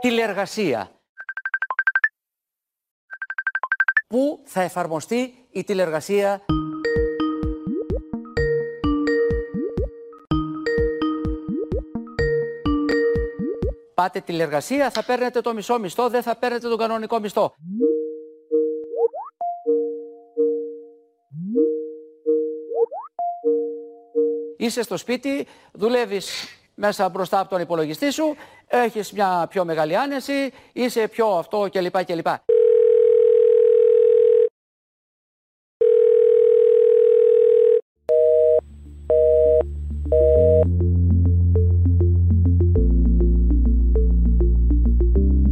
Τηλεργασία. Πού θα εφαρμοστεί η τηλεργασία Πάτε τηλεργασία, θα παίρνετε το μισό μισθό, δεν θα παίρνετε τον κανονικό μισθό. Είσαι στο σπίτι, δουλεύεις μέσα μπροστά από τον υπολογιστή σου, έχεις μια πιο μεγάλη άνεση, είσαι πιο αυτό κλπ. κλπ.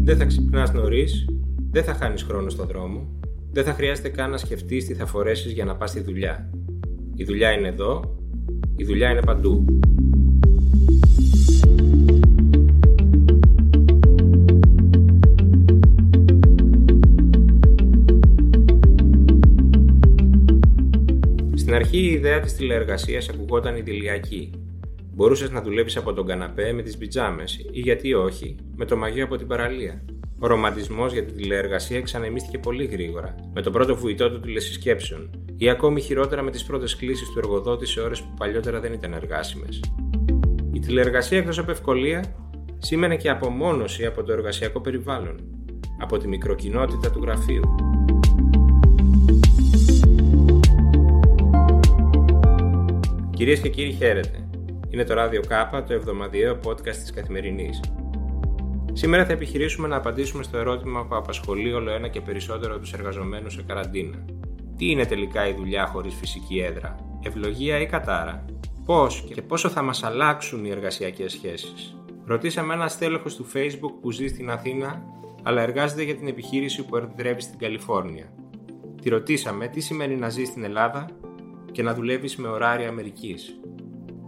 Δεν θα ξυπνάς νωρίς, δεν θα χάνεις χρόνο στον δρόμο, δεν θα χρειάζεται καν να σκεφτείς τι θα φορέσεις για να πας στη δουλειά. Η δουλειά είναι εδώ, η δουλειά είναι παντού. Στην αρχή η ιδέα της τηλεεργασίας ακουγόταν ιδηλιακή. Μπορούσες να δουλεύεις από τον καναπέ με τις πιτζάμες ή γιατί όχι, με το μαγείο από την παραλία. Ο ρομαντισμός για την τηλεεργασία ξαναεμίστηκε πολύ γρήγορα, με το πρώτο βουητό των τηλεσυσκέψεων, ή ακόμη χειρότερα με τις πρώτες κλήσεις του εργοδότη σε ώρες που παλιότερα δεν ήταν εργάσιμες. Η τηλεεργασία εκτός από ευκολία σήμαινε και απομόνωση από το εργασιακό περιβάλλον, από τη μικροκοινότητα του γραφείου. Κυρίες και κύριοι χαίρετε. Είναι το ράδιο Κάπα, το εβδομαδιαίο podcast της Καθημερινής. Σήμερα θα επιχειρήσουμε να απαντήσουμε στο ερώτημα που απασχολεί όλο ένα και περισσότερο τους εργαζομένους σε καραντίνα. Τι είναι τελικά η δουλειά χωρίς φυσική έδρα, ευλογία ή κατάρα, πώς και πόσο θα μας αλλάξουν οι εργασιακές σχέσεις. Ρωτήσαμε ένα στέλεχος του Facebook που ζει στην Αθήνα, αλλά εργάζεται για την επιχείρηση που εδρεύει στην Καλιφόρνια. Τη ρωτήσαμε τι σημαίνει να ζει στην Ελλάδα και να δουλεύεις με ωράρια Αμερικής.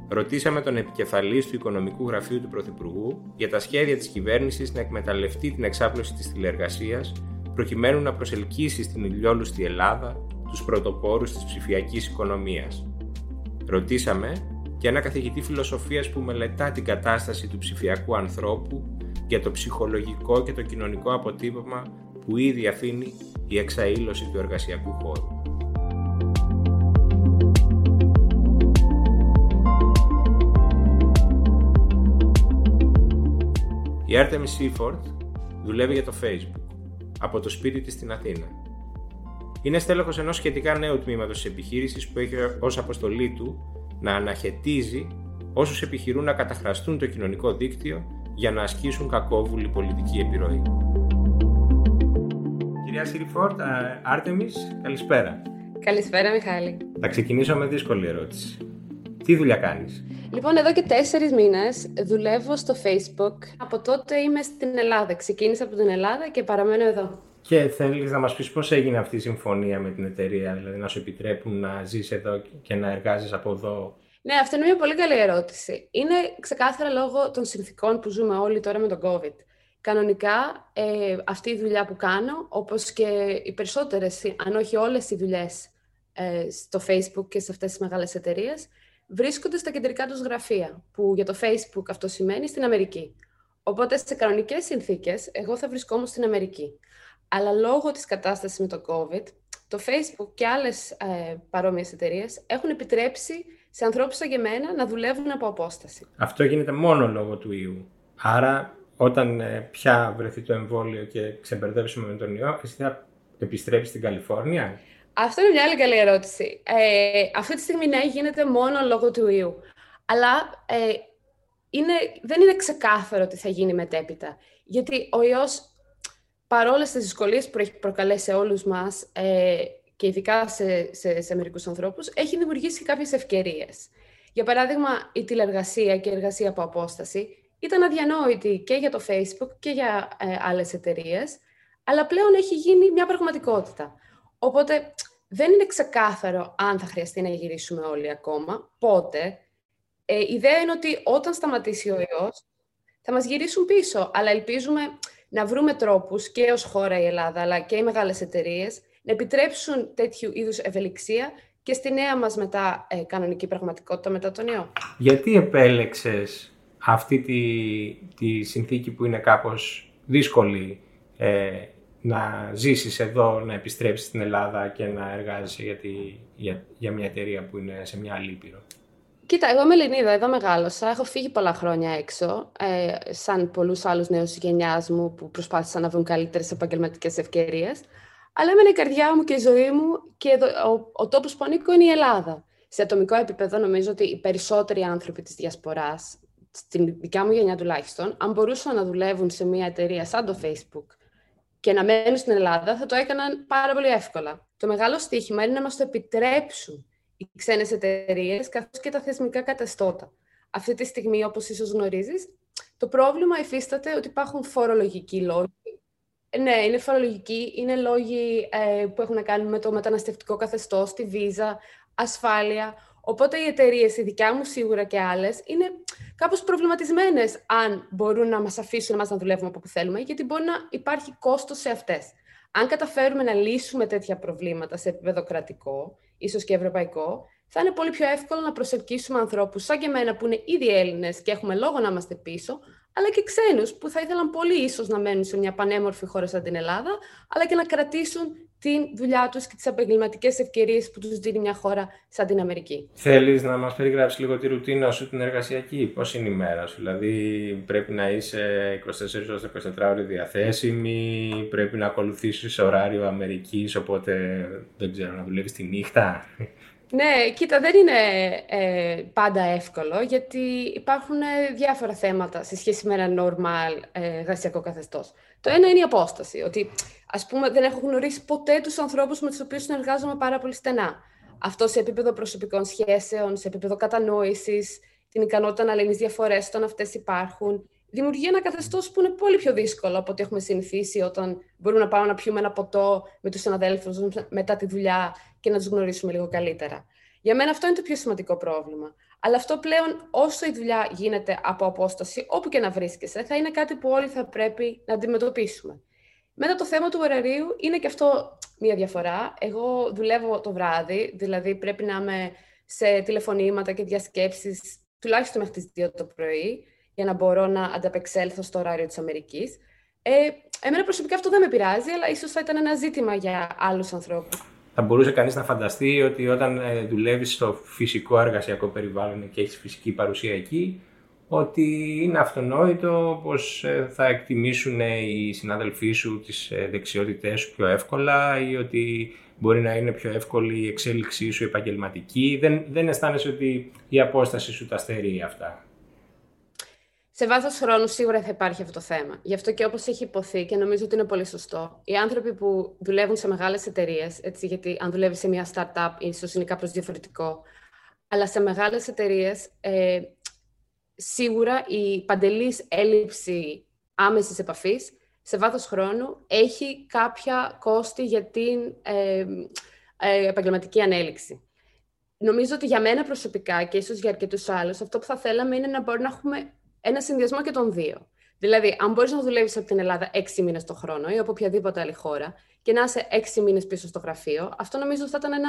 Ρωτήσαμε τον επικεφαλής του Οικονομικού Γραφείου του Πρωθυπουργού για τα σχέδια της κυβέρνησης να εκμεταλλευτεί την εξάπλωση της τηλεεργασίας προκειμένου να προσελκύσει στην ηλιόλουστη Ελλάδα τους πρωτοπόρους της ψηφιακής οικονομίας. Ρωτήσαμε και ένα καθηγητή φιλοσοφίας που μελετά την κατάσταση του ψηφιακού ανθρώπου για το ψυχολογικό και το κοινωνικό αποτύπωμα που ήδη αφήνει η εξαήλωση του εργασιακού χώρου. Η Artemis Seaford δουλεύει για το Facebook, από το σπίτι της στην Αθήνα. Είναι στέλεχος ενός σχετικά νέου τμήματος της επιχείρησης που έχει ως αποστολή του να αναχαιτίζει όσους επιχειρούν να καταχραστούν το κοινωνικό δίκτυο για να ασκήσουν κακόβουλη πολιτική επιρροή. Κυρία Σίριφορτ, Άρτεμις, καλησπέρα. Καλησπέρα Μιχάλη. Θα ξεκινήσω με δύσκολη ερώτηση. Τι δουλειά κάνεις; Λοιπόν, εδώ και τέσσερις μήνες δουλεύω στο Facebook. Από τότε είμαι στην Ελλάδα. Ξεκίνησα από την Ελλάδα και παραμένω εδώ. Και θέλεις να μας πεις πώς έγινε αυτή η συμφωνία με την εταιρεία, δηλαδή να σου επιτρέπουν να ζεις εδώ και να εργάζεσαι από εδώ; Ναι, αυτή είναι μια πολύ καλή ερώτηση. Είναι ξεκάθαρα λόγω των συνθήκων που ζούμε όλοι τώρα με τον COVID. Κανονικά, ε, αυτή η δουλειά που κάνω, όπως και οι περισσότερες, αν όχι όλες οι δουλειές ε, στο Facebook και σε αυτές τις μεγάλες εταιρείες, βρίσκονται στα κεντρικά τους γραφεία, που για το Facebook αυτό σημαίνει στην Αμερική. Οπότε σε κανονικές συνθήκες εγώ θα βρισκόμουν στην Αμερική. Αλλά λόγω της κατάστασης με το COVID, το Facebook και άλλες ε, παρόμοιες εταιρείες έχουν επιτρέψει σε ανθρώπους σαν και εμένα να δουλεύουν από απόσταση. Αυτό γίνεται μόνο λόγω του ιού. Άρα όταν ε, πια βρεθεί το εμβόλιο και ξεμπερδέψουμε με τον ιό, εσύ θα επιστρέψεις στην Καλιφόρνια; Αυτό είναι μια άλλη καλή ερώτηση. Ε, αυτή τη στιγμή ναι, γίνεται μόνο λόγω του ιού. Αλλά ε, είναι, δεν είναι ξεκάθαρο τι θα γίνει μετέπειτα. Γιατί ο ιός, παρόλες τις δυσκολίες που έχει προκαλέσει σε όλους μας, ε, και ειδικά σε, σε, σε μερικούς ανθρώπους, έχει δημιουργήσει κάποιες ευκαιρίες. Για παράδειγμα, η τηλεργασία και η εργασία από απόσταση ήταν αδιανόητη και για το Facebook και για ε, άλλες εταιρείες, αλλά πλέον έχει γίνει μια πραγματικότητα. Οπότε δεν είναι ξεκάθαρο αν θα χρειαστεί να γυρίσουμε όλοι ακόμα, πότε. Ε, η ιδέα είναι ότι όταν σταματήσει ο ιός, θα μας γυρίσουν πίσω, αλλά ελπίζουμε να βρούμε τρόπους και ως χώρα η Ελλάδα, αλλά και οι μεγάλες εταιρείες να επιτρέψουν τέτοιου είδους ευελιξία και στη νέα μας μετά ε, κανονική πραγματικότητα μετά τον ιό. Γιατί επέλεξες αυτή τη, τη συνθήκη που είναι κάπως δύσκολη ε, να ζήσεις εδώ, να επιστρέψεις στην Ελλάδα και να εργάζεσαι για, για, για μια εταιρεία που είναι σε μια άλλη ήπειρο; Κοίτα, εγώ είμαι Ελληνίδα, εδώ μεγάλωσα. Έχω φύγει πολλά χρόνια έξω, ε, σαν πολλούς άλλους νέους γενιάς μου που προσπάθησαν να βρουν καλύτερες επαγγελματικές ευκαιρίες. Αλλά έμενε η καρδιά μου και η ζωή μου και ο, ο, ο τόπος που ανήκω είναι η Ελλάδα. Σε ατομικό επίπεδο νομίζω ότι οι περισσότεροι άνθρωποι της διασποράς, στην δικιά μου γενιά τουλάχιστον, αν μπορούσαν να δουλεύουν σε μια εταιρεία σαν το Facebook και να μένουν στην Ελλάδα, θα το έκαναν πάρα πολύ εύκολα. Το μεγάλο στοίχημα είναι να μας το επιτρέψουν οι ξένες εταιρείες καθώς και τα θεσμικά καταστώτα. Αυτή τη στιγμή, όπως ίσως γνωρίζεις, το πρόβλημα υφίσταται ότι υπάρχουν φορολογικοί λόγοι. Ναι, είναι φορολογικοί, είναι λόγοι ε, που έχουν να κάνουν με το μεταναστευτικό καθεστώς, τη βίζα, ασφάλεια. Οπότε οι εταιρείες, η δικιά μου σίγουρα και άλλες, είναι κάπως προβληματισμένες αν μπορούν να μας αφήσουν εμά να δουλεύουμε από όπου θέλουμε, γιατί μπορεί να υπάρχει κόστος σε αυτές. Αν καταφέρουμε να λύσουμε τέτοια προβλήματα σε επίπεδο κρατικό, ίσως και ευρωπαϊκό, θα είναι πολύ πιο εύκολο να προσελκύσουμε ανθρώπους σαν και εμένα που είναι ήδη Έλληνες και έχουμε λόγο να είμαστε πίσω, αλλά και ξένους που θα ήθελαν πολύ ίσως να μένουν σε μια πανέμορφη χώρα σαν την Ελλάδα, αλλά και να κρατήσουν τη δουλειά τους και τις επαγγελματικές ευκαιρίες που τους δίνει μια χώρα σαν την Αμερική. Θέλεις να μας περιγράψεις λίγο τη ρουτίνα σου την εργασιακή, πώς είναι η μέρα σου, δηλαδή πρέπει να είσαι 24 ώρες 24 ώρες διαθέσιμη, πρέπει να ακολουθήσεις ωράριο Αμερικής, οπότε δεν ξέρω να δουλεύεις τη νύχτα; Ναι, κοίτα, δεν είναι ε, πάντα εύκολο, γιατί υπάρχουν ε, διάφορα θέματα σε σχέση με ένα normal ε, εργασιακό καθεστώς. Το ένα είναι η απόσταση, ότι ας πούμε δεν έχω γνωρίσει ποτέ τους ανθρώπους με τους οποίους συνεργάζομαι πάρα πολύ στενά. Αυτό σε επίπεδο προσωπικών σχέσεων, σε επίπεδο κατανόησης, την ικανότητα να λύνεις διαφορές όταν αυτές υπάρχουν. Δημιουργεί ένα καθεστώς που είναι πολύ πιο δύσκολο από ό,τι έχουμε συνηθίσει όταν μπορούμε να πάμε να πιούμε ένα ποτό με τους συναδέλφους μετά τη δουλειά και να τους γνωρίσουμε λίγο καλύτερα. Για μένα αυτό είναι το πιο σημαντικό πρόβλημα. Αλλά αυτό πλέον, όσο η δουλειά γίνεται από απόσταση, όπου και να βρίσκεσαι, θα είναι κάτι που όλοι θα πρέπει να αντιμετωπίσουμε. Μετά το θέμα του ωραρίου είναι και αυτό μία διαφορά. Εγώ δουλεύω το βράδυ, δηλαδή πρέπει να είμαι σε τηλεφωνήματα και διασκέψεις τουλάχιστον μέχρι τις 2 το πρωί, για να μπορώ να ανταπεξέλθω στο ωράριο της Αμερικής. Ε, εμένα προσωπικά αυτό δεν με πειράζει, αλλά ίσως θα ήταν ένα ζήτημα για άλλους ανθρώπους θα μπορούσε κανείς να φανταστεί ότι όταν ε, δουλεύεις στο φυσικό εργασιακό περιβάλλον και έχεις φυσική παρουσία εκεί, ότι είναι αυτονόητο πως ε, θα εκτιμήσουν οι συνάδελφοί σου τις ε, δεξιότητές σου πιο εύκολα ή ότι μπορεί να είναι πιο εύκολη η εξέλιξή σου επαγγελματική. Δεν, δεν αισθάνεσαι ότι η απόσταση σου τα στερεί αυτά; Σε βάθος χρόνου σίγουρα θα υπάρχει αυτό το θέμα. Γι' αυτό και όπως έχει υποθεί και νομίζω ότι είναι πολύ σωστό, οι άνθρωποι που δουλεύουν σε μεγάλες εταιρείες, γιατί αν δουλεύεις σε μια startup ίσω είναι κάπως διαφορετικό, αλλά σε μεγάλες εταιρείες ε, σίγουρα η παντελής έλλειψη άμεσης επαφής σε βάθος χρόνου έχει κάποια κόστη για την ε, ε, επαγγελματική ανέλυξη. Νομίζω ότι για μένα προσωπικά και ίσως για αρκετούς άλλους, αυτό που θα θέλαμε είναι να μπορούμε να έχουμε ένα συνδυασμό και των δύο. Δηλαδή, αν μπορείς να δουλεύεις από την Ελλάδα έξι μήνες το χρόνο ή από οποιαδήποτε άλλη χώρα και να είσαι έξι μήνες πίσω στο γραφείο, αυτό νομίζω θα ήταν ένα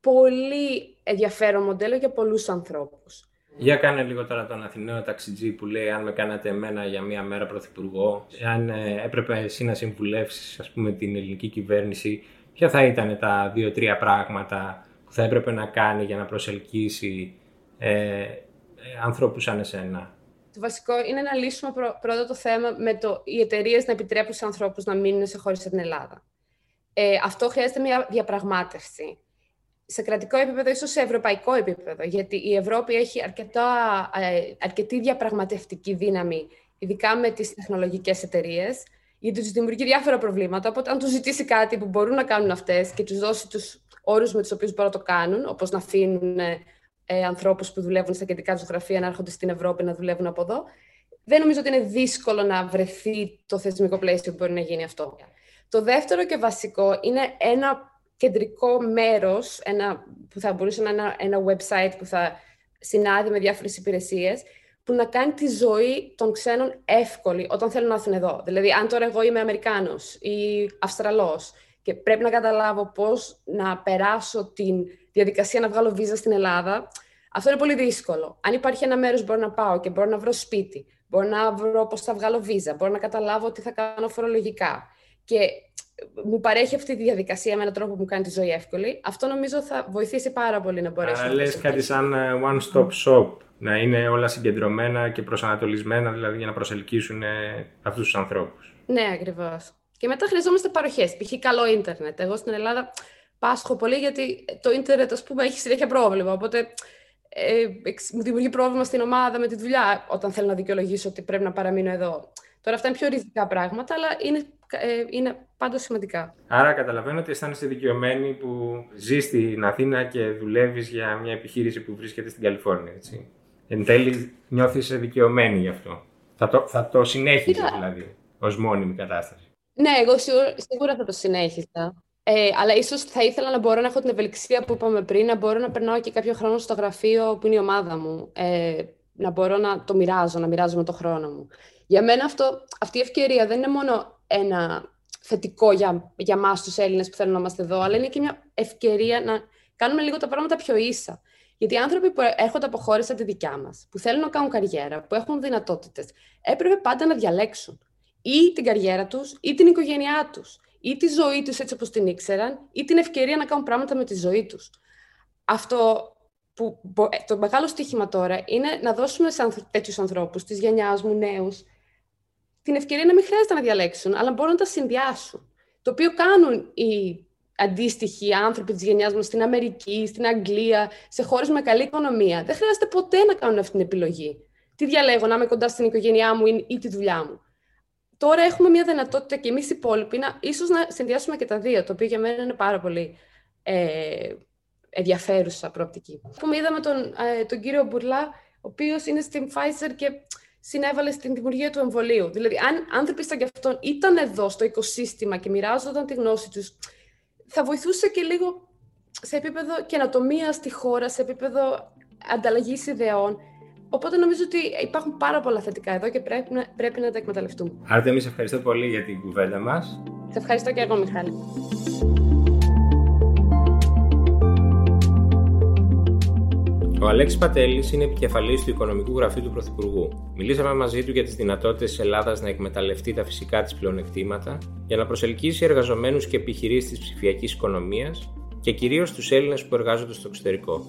πολύ ενδιαφέρον μοντέλο για πολλούς ανθρώπους. Για κάνε λίγο τώρα τον Αθηναίο ταξιτζή που λέει αν με κάνατε εμένα για μία μέρα πρωθυπουργό, αν ε, έπρεπε εσύ να συμβουλεύσεις ας πούμε την ελληνική κυβέρνηση, ποια θα ήταν τα δύο-τρία πράγματα που θα έπρεπε να κάνει για να προσελκύσει ε, ανθρώπους σαν εσένα; Το βασικό είναι να λύσουμε πρώτα το θέμα με το οι εταιρείες να επιτρέπουν σε ανθρώπους να μείνουν σε χώρες στην Ελλάδα. Ε, αυτό χρειάζεται μια διαπραγμάτευση. Σε κρατικό επίπεδο, ίσως σε ευρωπαϊκό επίπεδο, γιατί η Ευρώπη έχει αρκετά, ε, αρκετή διαπραγματευτική δύναμη, ειδικά με τις τεχνολογικές εταιρείες, γιατί τους δημιουργεί διάφορα προβλήματα. Οπότε, αν τους ζητήσει κάτι που μπορούν να κάνουν αυτές και τους δώσει τους όρους με τους οποίους μπορούν να το κάνουν, όπως να αφήνουν ε, ε, ανθρώπους που δουλεύουν στα κεντρικά τους γραφεία να έρχονται στην Ευρώπη να δουλεύουν από εδώ. Δεν νομίζω ότι είναι δύσκολο να βρεθεί το θεσμικό πλαίσιο που μπορεί να γίνει αυτό. Το δεύτερο και βασικό είναι ένα κεντρικό μέρος, ένα, που θα μπορούσε να είναι ένα, website που θα συνάδει με διάφορες υπηρεσίες, που να κάνει τη ζωή των ξένων εύκολη όταν θέλουν να έρθουν εδώ. Δηλαδή, αν τώρα εγώ είμαι Αμερικάνος ή Αυστραλός και πρέπει να καταλάβω πώς να περάσω την διαδικασία να βγάλω βίζα στην Ελλάδα, αυτό είναι πολύ δύσκολο. Αν υπάρχει ένα μέρος που μπορώ να πάω και μπορώ να βρω σπίτι, μπορώ να βρω πώς θα βγάλω βίζα, μπορώ να καταλάβω τι θα κάνω φορολογικά. Και μου παρέχει αυτή τη διαδικασία με έναν τρόπο που μου κάνει τη ζωή εύκολη. Αυτό νομίζω θα βοηθήσει πάρα πολύ να μπορέσει να λες κάτι σαν ε, one-stop shop, να είναι όλα συγκεντρωμένα και προσανατολισμένα, δηλαδή για να προσελκύσουν ε, αυτούς τους ανθρώπους. Ναι, ακριβώς. Και μετά χρειαζόμαστε παροχές, π.χ. καλό ίντερνετ. Εγώ στην Ελλάδα πάσχω πολύ γιατί το ίντερνετ, ας πούμε, έχει συνέχεια πρόβλημα. Οπότε ε, μου δημιουργεί πρόβλημα στην ομάδα με τη δουλειά όταν θέλω να δικαιολογήσω ότι πρέπει να παραμείνω εδώ. Τώρα αυτά είναι πιο ριζικά πράγματα, αλλά είναι, ε, είναι πάντως σημαντικά. Άρα καταλαβαίνω ότι αισθάνεσαι δικαιωμένη που ζεις στην Αθήνα και δουλεύεις για μια επιχείρηση που βρίσκεται στην Καλιφόρνια, έτσι. Εν τέλει νιώθεις δικαιωμένη γι' αυτό. Θα το, θα το συνέχιζες δηλαδή, ως μόνιμη κατάσταση. Ναι, εγώ σίγουρα, σίγουρα θα το συνέχισα. Ε, αλλά ίσως θα ήθελα να μπορώ να έχω την ευελιξία που είπαμε πριν, να μπορώ να περνάω και κάποιο χρόνο στο γραφείο που είναι η ομάδα μου. Ε, να μπορώ να το μοιράζω, να μοιράζω με το χρόνο μου. Για μένα αυτό, αυτή η ευκαιρία δεν είναι μόνο ένα θετικό για, για εμά τους Έλληνες που θέλουν να είμαστε εδώ, αλλά είναι και μια ευκαιρία να κάνουμε λίγο τα πράγματα πιο ίσα. Γιατί οι άνθρωποι που έρχονται από χώρες σαν τη δικιά μας, που θέλουν να κάνουν καριέρα, που έχουν δυνατότητες, έπρεπε πάντα να διαλέξουν ή την καριέρα τους ή την οικογένειά τους ή τη ζωή τους έτσι όπως την ήξεραν, ή την ευκαιρία να κάνουν πράγματα με τη ζωή τους. Αυτό που ε, το μεγάλο στοίχημα τώρα είναι να δώσουμε σε τέτοιους ανθρώπους, της γενιάς μου, νέους, την ευκαιρία να μην χρειάζεται να διαλέξουν, αλλά μπορούν να τα συνδυάσουν. Το οποίο κάνουν οι αντίστοιχοι άνθρωποι της γενιάς μας στην Αμερική, στην Αγγλία, σε χώρες με καλή οικονομία. Δεν χρειάζεται ποτέ να κάνουν αυτή την επιλογή. Τι διαλέγω, να είμαι κοντά στην οικογένειά μου ή τη δουλειά μου τώρα έχουμε μια δυνατότητα και εμείς οι υπόλοιποι να ίσως να συνδυάσουμε και τα δύο, το οποίο για μένα είναι πάρα πολύ ε, ενδιαφέρουσα προοπτική. Πούμε, είδαμε τον, ε, τον κύριο Μπουρλά, ο οποίος είναι στην Pfizer και συνέβαλε στην δημιουργία του εμβολίου. Δηλαδή, αν άνθρωποι σαν και αυτόν ήταν εδώ στο οικοσύστημα και μοιράζονταν τη γνώση τους, θα βοηθούσε και λίγο σε επίπεδο καινοτομία στη χώρα, σε επίπεδο ανταλλαγής ιδεών Οπότε νομίζω ότι υπάρχουν πάρα πολλά θετικά εδώ και πρέπει να, πρέπει να τα εκμεταλλευτούμε. Άρα, εμείς ευχαριστώ πολύ για την κουβέντα μας. Σε ευχαριστώ και εγώ, Μιχάλη. Ο Αλέξης Πατέλης είναι επικεφαλής του Οικονομικού Γραφείου του Πρωθυπουργού. Μιλήσαμε μαζί του για τις δυνατότητες της Ελλάδας να εκμεταλλευτεί τα φυσικά της πλεονεκτήματα για να προσελκύσει εργαζομένους και επιχειρήσεις της ψηφιακής οικονομίας και κυρίως τους Έλληνες που εργάζονται στο εξωτερικό.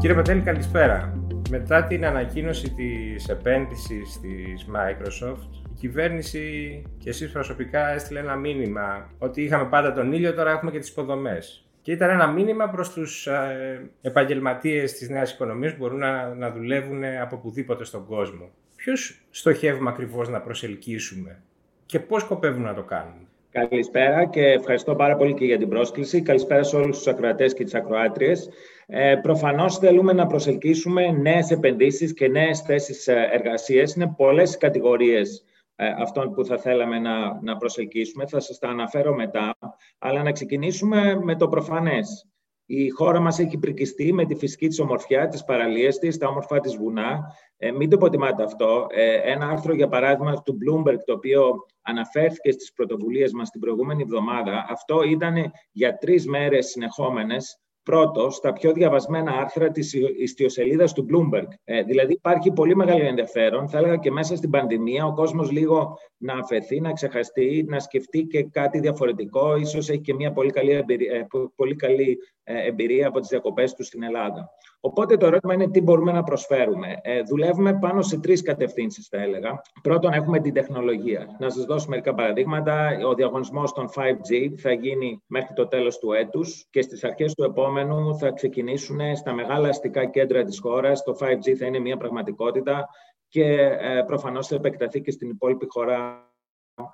Κύριε Πατέλη, καλησπέρα. Μετά την ανακοίνωση της επένδυσης της Microsoft, η κυβέρνηση και εσείς προσωπικά έστειλε ένα μήνυμα ότι είχαμε πάντα τον ήλιο, τώρα έχουμε και τις υποδομές. Και ήταν ένα μήνυμα προς τους ε, επαγγελματίες της νέας οικονομίας που μπορούν να, να δουλεύουν από πουδήποτε στον κόσμο. Ποιους στοχεύουμε ακριβώς να προσελκύσουμε και πώς σκοπεύουμε να το κάνουμε. Καλησπέρα και ευχαριστώ πάρα πολύ και για την πρόσκληση. Καλησπέρα σε όλους τους ακροατές και τις ακροάτριες. Ε, προφανώς θέλουμε να προσελκύσουμε νέες επενδύσεις και νέες θέσεις ε, εργασίας. Είναι πολλές κατηγορίες ε, αυτών που θα θέλαμε να, να προσελκύσουμε. Θα σας τα αναφέρω μετά. Αλλά να ξεκινήσουμε με το προφανές. Η χώρα μας έχει πρικιστεί με τη φυσική της ομορφιά, τις παραλίες της, τα όμορφα της βουνά. Ε, μην το υποτιμάτε αυτό. Ε, ένα άρθρο, για παράδειγμα, του Bloomberg, το οποίο αναφέρθηκε στις πρωτοβουλίες μας την προηγούμενη εβδομάδα, αυτό ήταν για τρεις μέρες συνεχόμενες πρώτος στα πιο διαβασμένα άρθρα της ιστιοσελίδας του Bloomberg. Ε, δηλαδή υπάρχει πολύ μεγάλο ενδιαφέρον. Θα έλεγα και μέσα στην πανδημία ο κόσμος λίγο να αφαιθεί, να ξεχαστεί, να σκεφτεί και κάτι διαφορετικό. Ίσως έχει και μια πολύ καλή εμπειρία, ε, πολύ καλή ε, εμπειρία από τις διακοπές του στην Ελλάδα. Οπότε το ερώτημα είναι τι μπορούμε να προσφέρουμε. Ε, δουλεύουμε πάνω σε τρεις κατευθύνσεις, θα έλεγα. Πρώτον, έχουμε την τεχνολογία. Να σας δώσω μερικά παραδείγματα. Ο διαγωνισμός των 5G θα γίνει μέχρι το τέλος του έτους και στις αρχές του επόμενου θα ξεκινήσουν στα μεγάλα αστικά κέντρα της χώρας. Το 5G θα είναι μια πραγματικότητα και ε, προφανώς θα επεκταθεί και στην υπόλοιπη χώρα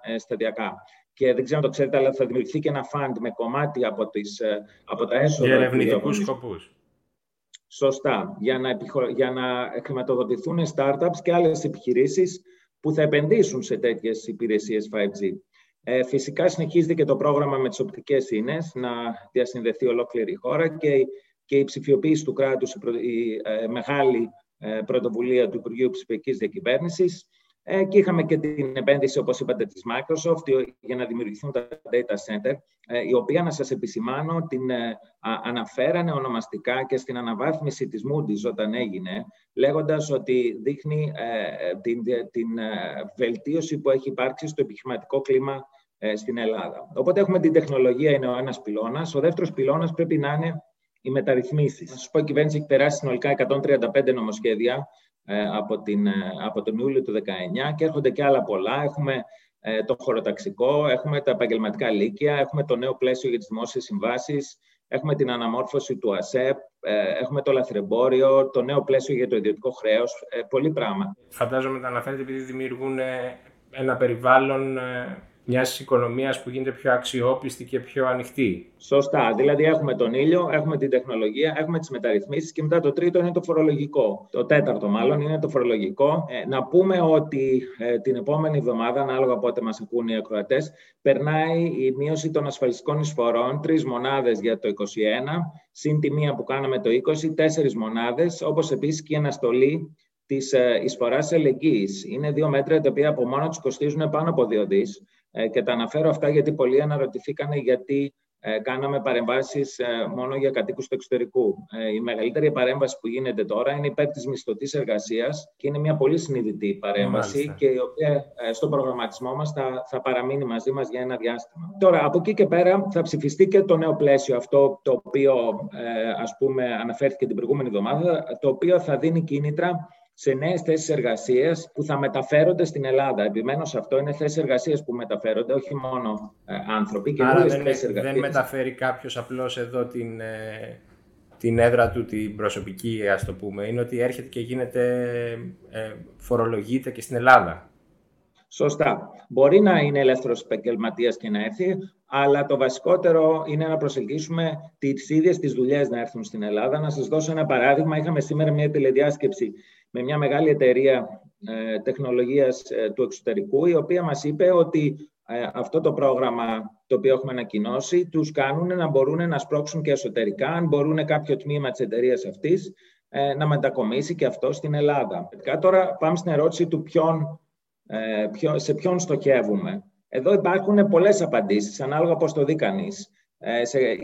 ε, σταδιακά. Και δεν ξέρω αν το ξέρετε, αλλά θα δημιουργηθεί και ένα fund με κομμάτι από, τις, ε, από τα έσοδα. Για ερευνητικούς σκοπούς. Σωστά. Για να, για να χρηματοδοτηθούν startups και άλλες επιχειρήσεις που θα επενδύσουν σε τέτοιες υπηρεσίες 5G. Ε, φυσικά συνεχίζεται και το πρόγραμμα με τις οπτικές ίνες να διασυνδεθεί ολόκληρη η χώρα και, και η ψηφιοποίηση του κράτους, η, η ε, μεγάλη ε, πρωτοβουλία του Υπουργείου Ψηφιακής Διακυβέρνησης. Ε, και είχαμε και την επένδυση, όπως είπατε, της Microsoft για να δημιουργηθούν τα data center, ε, η οποία, να σας επισημάνω, την ε, αναφέρανε ονομαστικά και στην αναβάθμιση της Moody's όταν έγινε, λέγοντας ότι δείχνει την, την βελτίωση που έχει υπάρξει στο επιχειρηματικό κλίμα στην Ελλάδα. Οπότε έχουμε την τεχνολογία, είναι ο ένας πυλώνας. Ο δεύτερος πυλώνας πρέπει να είναι οι μεταρρυθμίσεις. Να σας πω, η κυβέρνηση έχει περάσει συνολικά 135 νομοσχέδια ε, από, την, ε, από τον Ιούλιο του 2019 και έρχονται και άλλα πολλά. Έχουμε ε, το χωροταξικό, έχουμε τα επαγγελματικά λύκεια, έχουμε το νέο πλαίσιο για τις δημόσιες συμβάσεις, έχουμε την αναμόρφωση του ΑΣΕΠ, έχουμε το λαθρεμπόριο, το νέο πλαίσιο για το ιδιωτικό χρέος, πολύ πράγμα. Φαντάζομαι τα αναφέρετε επειδή δημιουργούν ένα περιβάλλον μιας οικονομίας που γίνεται πιο αξιόπιστη και πιο ανοιχτή. Σωστά. Δηλαδή, έχουμε τον ήλιο, έχουμε την τεχνολογία, έχουμε τις μεταρρυθμίσεις και μετά το τρίτο είναι το φορολογικό. Το τέταρτο, μάλλον, είναι το φορολογικό. Ε, να πούμε ότι ε, την επόμενη εβδομάδα, ανάλογα πότε μας ακούν οι ακροατές, περνάει η μείωση των ασφαλιστικών εισφορών, τρεις μονάδες για το 2021, συν τη μία που κάναμε το 20, τέσσερις μονάδες, όπως επίσης και η αναστολή της ε, εισφοράς ελεγγύης. Είναι δύο μέτρα τα οποία από μόνο τους κοστίζουν πάνω από δύο δις. Ε, και τα αναφέρω αυτά γιατί πολλοί αναρωτηθήκανε γιατί ε, κάναμε παρεμβάσεις ε, μόνο για κατοίκους του εξωτερικού. Η μεγαλύτερη παρέμβαση που γίνεται τώρα είναι υπέρ της μισθωτής εργασίας και είναι μια πολύ συνειδητή παρέμβαση και η οποία στον προγραμματισμό μας θα, θα παραμείνει μαζί μας για ένα διάστημα. Τώρα, από εκεί και πέρα θα ψηφιστεί και το νέο πλαίσιο αυτό το οποίο ας πούμε αναφέρθηκε την προηγούμενη εβδομάδα, το οποίο θα δίνει κίνητρα σε νέες θέσεις εργασίας που θα μεταφέρονται στην Ελλάδα. Επιμένω σε αυτό, είναι θέσεις εργασίας που μεταφέρονται, όχι μόνο ε, άνθρωποι. Και Άρα δεν, δεν μεταφέρει κάποιος απλώς εδώ την, ε, την έδρα του, την προσωπική, ας το πούμε. Είναι ότι έρχεται και γίνεται, ε, φορολογείται και στην Ελλάδα. Σωστά. Μπορεί να είναι ελεύθερος επαγγελματίας και να έρθει, αλλά το βασικότερο είναι να προσεγγίσουμε τις ίδιες τις δουλειές να έρθουν στην Ελλάδα. Να σας δώσω ένα παράδειγμα. Είχαμε σήμερα μια τηλεδιάσκεψη με μια μεγάλη εταιρεία ε, τεχνολογίας ε, του εξωτερικού, η οποία μας είπε ότι ε, αυτό το πρόγραμμα το οποίο έχουμε ανακοινώσει, τους κάνουν να μπορούν να σπρώξουν και εσωτερικά, αν μπορούν κάποιο τμήμα της εταιρείας αυτής να μετακομίσει και αυτό στην Ελλάδα. Τώρα πάμε στην ερώτηση του ποιον, σε ποιον στοχεύουμε. Εδώ υπάρχουν πολλές απαντήσεις, ανάλογα πώς το δει κανείς.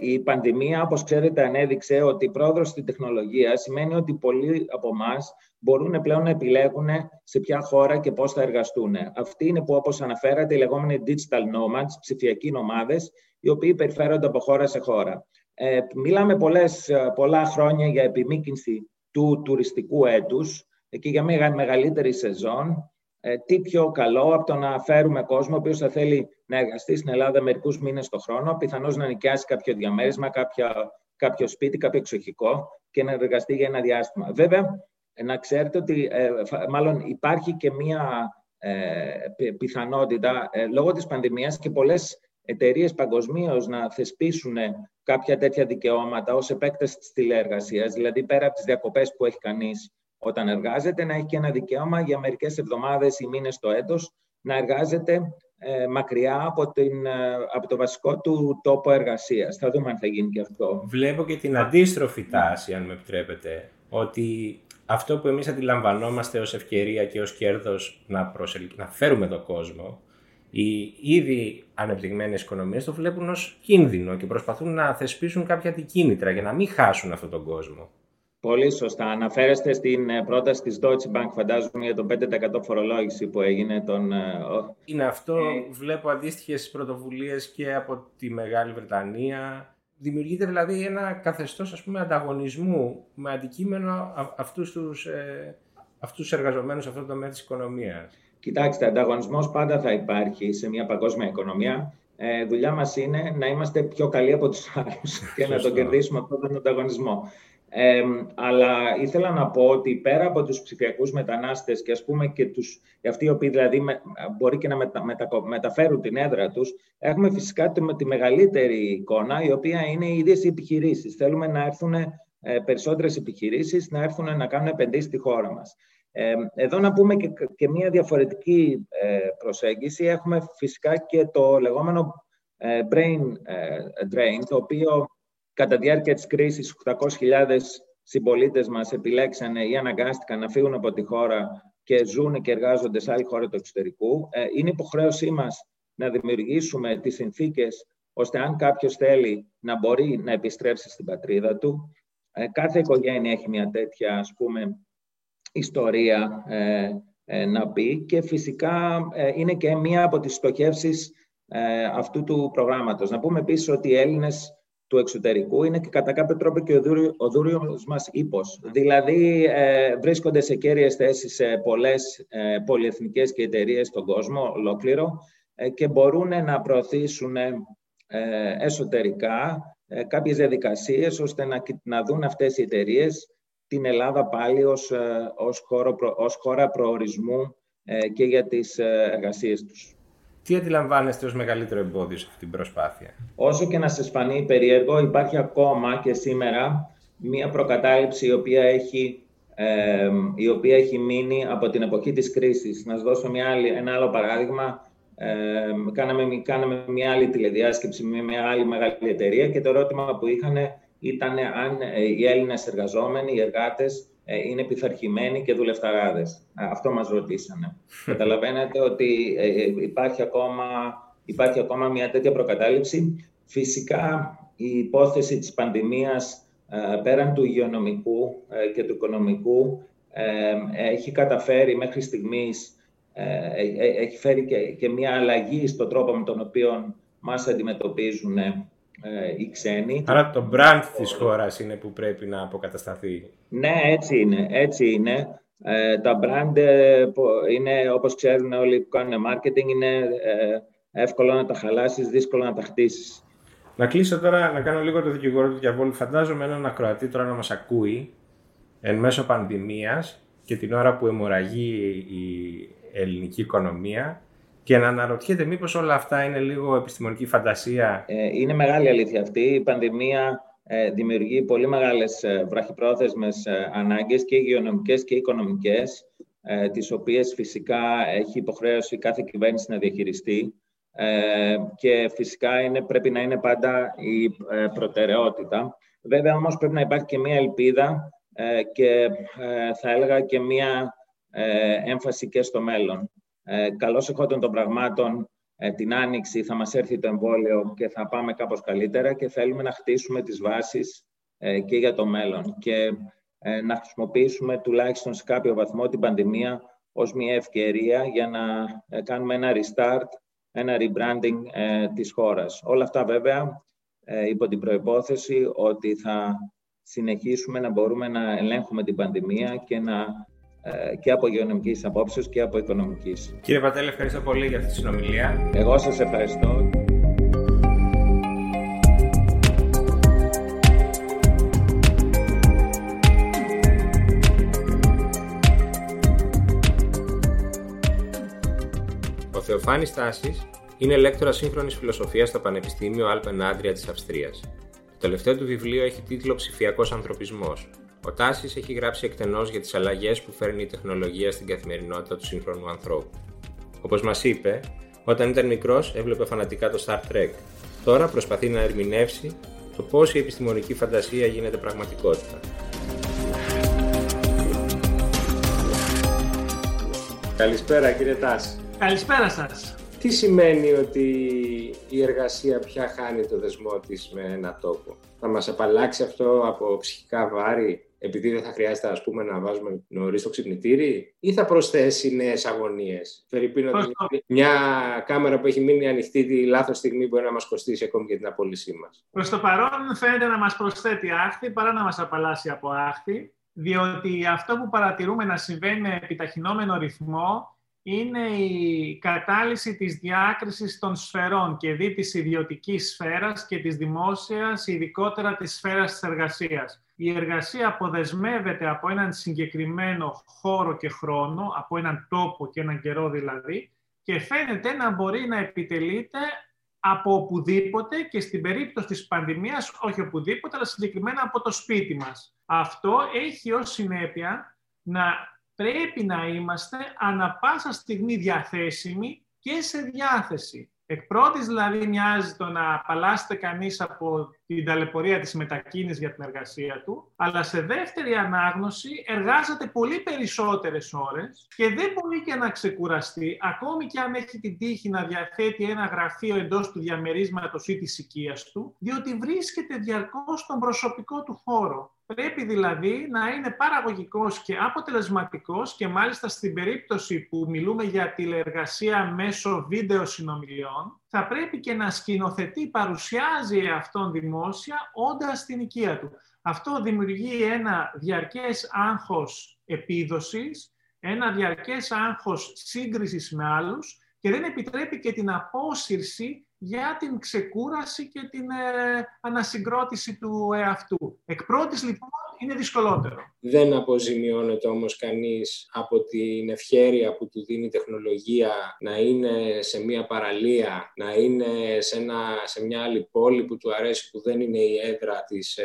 Η πανδημία, όπως ξέρετε, ανέδειξε ότι η πρόοδος στην τεχνολογία σημαίνει ότι πολλοί από εμά μπορούν πλέον να επιλέγουν σε ποια χώρα και πώς θα εργαστούν. Αυτοί είναι που, όπως αναφέρατε, οι λεγόμενοι digital nomads, ψηφιακοί νομάδες, οι οποίοι περιφέρονται από χώρα σε χώρα. Ε, μιλάμε πολλές, πολλά χρόνια για επιμήκυνση του τουριστικού έτους και για μια μεγαλύτερη σεζόν. Ε, τι πιο καλό από το να φέρουμε κόσμο ο οποίος θα θέλει να εργαστεί στην Ελλάδα μερικούς μήνες το χρόνο, πιθανώς να νοικιάσει κάποιο διαμέρισμα, κάποιο σπίτι, κάποιο εξοχικό και να εργαστεί για ένα διάστημα. Βέβαια, ε, να ξέρετε ότι ε, μάλλον υπάρχει και μία ε, πιθανότητα λόγω της πανδημίας και πολλές εταιρείες παγκοσμίως να θεσπίσουν κάποια τέτοια δικαιώματα ως επέκταση της τηλεεργασίας, δηλαδή πέρα από τις διακοπές που έχει κανείς όταν εργάζεται, να έχει και ένα δικαίωμα για μερικές εβδομάδες ή μήνες το έτος να εργάζεται μακριά από, την, από το βασικό του τόπο εργασίας. Θα δούμε αν θα γίνει και αυτό. Βλέπω και την αντίστροφη τάση, αν με επιτρέπετε, ότι αυτό που εμείς αντιλαμβανόμαστε ως ευκαιρία και ως κέρδος να, να φέρουμε τον κόσμο, οι ήδη ανεπτυγμένες οικονομίες το βλέπουν ως κίνδυνο και προσπαθούν να θεσπίσουν κάποια αντικίνητρα για να μην χάσουν αυτόν τον κόσμο. Πολύ σωστά. Αναφέρεστε στην ε, πρόταση της Deutsche Bank, φαντάζομαι, για τον 5% φορολόγηση που έγινε τον... Ε, Είναι αυτό. Βλέπω αντίστοιχες πρωτοβουλίες και από τη Μεγάλη Βρετανία Δημιουργείται δηλαδή ένα καθεστώς ας πούμε, ανταγωνισμού με αντικείμενο αυτούς τους, ε, αυτούς τους εργαζομένους σε αυτό το τομέα της οικονομίας. Κοιτάξτε, ανταγωνισμός πάντα θα υπάρχει σε μια παγκόσμια οικονομία. Ε, δουλειά μας είναι να είμαστε πιο καλοί από τους άλλους και να τον κερδίσουμε αυτόν τον ανταγωνισμό. Ε, αλλά ήθελα να πω ότι πέρα από τους ψηφιακούς μετανάστες και ας πούμε και τους, αυτοί οι οποίοι δηλαδή μπορεί και να μετα, μεταφέρουν την έδρα τους, έχουμε φυσικά τη, τη μεγαλύτερη εικόνα, η οποία είναι οι ίδιες οι επιχειρήσεις. Θέλουμε να έρθουν ε, περισσότερες επιχειρήσεις, να έρθουν να κάνουν επενδύσεις στη χώρα μας. Ε, εδώ να πούμε και, και μια διαφορετική ε, προσέγγιση. Έχουμε φυσικά και το λεγόμενο ε, brain drain, το οποίο Κατά τη διάρκεια της κρίσης, 800.000 συμπολίτες μας επιλέξανε ή αναγκάστηκαν να φύγουν από τη χώρα και ζουν και εργάζονται σε άλλη χώρα του εξωτερικού. Είναι υποχρέωσή μας να δημιουργήσουμε τις συνθήκες ώστε αν κάποιος θέλει να μπορεί να επιστρέψει στην πατρίδα του. Κάθε οικογένεια έχει μια τέτοια, ας πούμε, ιστορία να πει και φυσικά είναι και μία από τις στοχεύσεις αυτού του προγράμματος. Να πούμε επίσης ότι οι Έλληνες του εξωτερικού είναι και κατά κάποιο τρόπο και ο δούριος μας ύπος. Δηλαδή ε, βρίσκονται σε κέρυες θέσεις σε πολλές ε, πολυεθνικές και εταιρείες στον κόσμο ολόκληρο ε, και μπορούν να προωθήσουν ε, εσωτερικά ε, κάποιες διαδικασίες ώστε να, να δουν αυτές οι εταιρείες την Ελλάδα πάλι ως, ως, χώρο, ως χώρα προορισμού και για τις εργασίες τους. Τι αντιλαμβάνεστε ως μεγαλύτερο εμπόδιο σε αυτή την προσπάθεια; Όσο και να σας φανεί περίεργο, υπάρχει ακόμα και σήμερα μία προκατάληψη η οποία έχει, ε, η οποία έχει μείνει από την εποχή της κρίσης. Να σας δώσω μια άλλη, ένα άλλο παράδειγμα. Ε, κάναμε, κάναμε μια άλλη τηλεδιάσκεψη με μια άλλη μεγάλη εταιρεία και το ερώτημα που είχαν ήταν αν οι Έλληνες εργαζόμενοι, οι εργάτες, ε, είναι πειθαρχημένοι και δουλευταράδες. Αυτό μας ρωτήσανε. Καταλαβαίνετε ότι ε, ε, υπάρχει ακόμα, υπάρχει ακόμα μια τέτοια προκατάληψη. Φυσικά, η υπόθεση της πανδημίας, πέραν του υγειονομικού και του οικονομικού, έχει καταφέρει μέχρι στιγμής, έχει φέρει και μια αλλαγή στον τρόπο με τον οποίο μας αντιμετωπίζουν ε, οι ξένοι. Άρα το brand της χώρας είναι που πρέπει να αποκατασταθεί. Ναι, έτσι είναι. Έτσι είναι. Ε, τα brand ε, είναι, όπως ξέρουν όλοι που κάνουν marketing, είναι ε, εύκολο να τα χαλάσεις, δύσκολο να τα χτίσεις. Να κλείσω τώρα, να κάνω λίγο το δικηγόρο του διαβόλου. Φαντάζομαι έναν ακροατή τώρα να μας ακούει εν μέσω πανδημίας και την ώρα που αιμορραγεί η ελληνική οικονομία και να αναρωτιέται μήπως όλα αυτά είναι λίγο επιστημονική φαντασία. Ε, είναι μεγάλη αλήθεια αυτή. Η πανδημία ε, δημιουργεί πολύ μεγάλες ε, βραχυπρόθεσμες ανάγκες και υγειονομικές και οικονομικές, τις οποίες φυσικά έχει υποχρέωση κάθε κυβέρνηση να διαχειριστεί και φυσικά είναι, πρέπει να είναι πάντα η προτεραιότητα. Βέβαια όμως πρέπει να υπάρχει και μία ελπίδα και θα έλεγα και μία έμφαση και στο μέλλον. Ε, καλώς εχόντων των πραγμάτων, ε, την Άνοιξη θα μας έρθει το εμβόλιο και θα πάμε κάπως καλύτερα και θέλουμε να χτίσουμε τις βάσεις ε, και για το μέλλον και ε, να χρησιμοποιήσουμε τουλάχιστον σε κάποιο βαθμό την πανδημία ως μια ευκαιρία για να κάνουμε ένα restart, ένα rebranding της χώρας. Όλα αυτά βέβαια υπό την προϋπόθεση ότι θα συνεχίσουμε να μπορούμε να ελέγχουμε την πανδημία και να ε, και από υγειονομικής απόψεως και από οικονομικής. Κύριε Πατέλη, ευχαριστώ πολύ για αυτή τη συνομιλία. Εγώ σας ευχαριστώ. Ο Θεοφάνης Στάσης είναι λέκτορας σύγχρονης φιλοσοφίας στο Πανεπιστήμιο Alpen Adria της Αυστρίας. Το τελευταίο του βιβλίο έχει τίτλο «Ψηφιακός ανθρωπισμός», ο Τάση έχει γράψει εκτενώς για τις αλλαγές που φέρνει η τεχνολογία στην καθημερινότητα του σύγχρονου ανθρώπου. Όπως μας είπε, όταν ήταν μικρός έβλεπε φανατικά το Star Trek. Τώρα προσπαθεί να ερμηνεύσει το πώς η επιστημονική φαντασία γίνεται πραγματικότητα. Καλησπέρα κύριε Τάση. Καλησπέρα σας. Τι σημαίνει ότι η εργασία πια χάνει το δεσμό της με ένα τόπο; Θα μας απαλλάξει αυτό από ψυχικά βάρη επειδή δεν θα χρειάζεται ας πούμε, να βάζουμε νωρίς το ξυπνητήρι, ή θα προσθέσει νέες αγωνίες; Φερρυπίνω ότι μια κάμερα που έχει μείνει ανοιχτή τη λάθος στιγμή μπορεί να μας κοστίσει ακόμη και την απόλυσή μας; Προς το παρόν φαίνεται να μας προσθέτει άχθη παρά να μας απαλλάσσει από άχθη, διότι αυτό που παρατηρούμε να συμβαίνει με επιταχυνόμενο ρυθμό είναι η κατάλυση της διάκρισης των σφαιρών και δι της ιδιωτικής σφαίρας και της δημόσιας, ειδικότερα της σφαίρας της εργασίας. Η εργασία αποδεσμεύεται από έναν συγκεκριμένο χώρο και χρόνο, από έναν τόπο και έναν καιρό δηλαδή, και φαίνεται να μπορεί να επιτελείται από οπουδήποτε και στην περίπτωση της πανδημίας όχι οπουδήποτε, αλλά συγκεκριμένα από το σπίτι μας. Αυτό έχει ως συνέπεια να πρέπει να είμαστε ανα πάσα στιγμή διαθέσιμοι και σε διάθεση. Εκ πρώτης δηλαδή μοιάζει το να απαλλάσσεται κανείς από την ταλαιπωρία της μετακίνησης για την εργασία του, αλλά σε δεύτερη ανάγνωση εργάζεται πολύ περισσότερες ώρες και δεν μπορεί και να ξεκουραστεί, ακόμη και αν έχει την τύχη να διαθέτει ένα γραφείο εντός του διαμερίσματος ή της οικίας του, διότι βρίσκεται διαρκώς στον προσωπικό του χώρο. Πρέπει δηλαδή να είναι παραγωγικός και αποτελεσματικός και μάλιστα στην περίπτωση που μιλούμε για τηλεργασία μέσω βίντεο συνομιλιών, θα πρέπει και να σκηνοθετεί, παρουσιάζει αυτόν δημόσια, όντας στην οικία του. Αυτό δημιουργεί ένα διαρκές άγχος επίδοσης, ένα διαρκές άγχος σύγκρισης με άλλους και δεν επιτρέπει και την απόσυρση για την ξεκούραση και την ε, ανασυγκρότηση του εαυτού. Εκ πρώτης, λοιπόν, είναι δυσκολότερο. Δεν αποζημιώνεται όμως κανείς από την ευχέρεια που του δίνει η τεχνολογία να είναι σε μια παραλία, να είναι σε, ένα, σε μια άλλη πόλη που του αρέσει, που δεν είναι η έδρα της,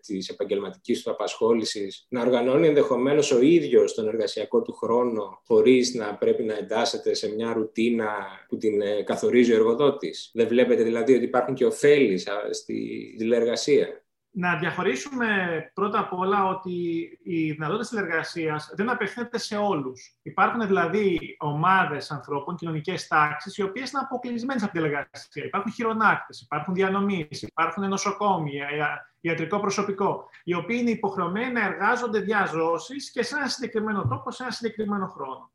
της επαγγελματικής του απασχόλησης, να οργανώνει ενδεχομένως ο ίδιος τον εργασιακό του χρόνο, χωρίς να πρέπει να εντάσσεται σε μια ρουτίνα που την ε, καθορίζει ο εργοδότης. Δεν βλέπετε δηλαδή ότι υπάρχουν και ωφέλη στη τηλεργασία να διαχωρίσουμε πρώτα απ' όλα ότι η δυνατότητα συνεργασίας δεν απευθύνεται σε όλους. Υπάρχουν δηλαδή ομάδες ανθρώπων, κοινωνικές τάξεις, οι οποίες είναι αποκλεισμένες από τη εργασία. Υπάρχουν χειρονάκτες, υπάρχουν διανομής, υπάρχουν νοσοκόμοι, ιατρικό προσωπικό, οι οποίοι είναι υποχρεωμένοι να εργάζονται διαζώσεις και σε ένα συγκεκριμένο τόπο, σε ένα συγκεκριμένο χρόνο.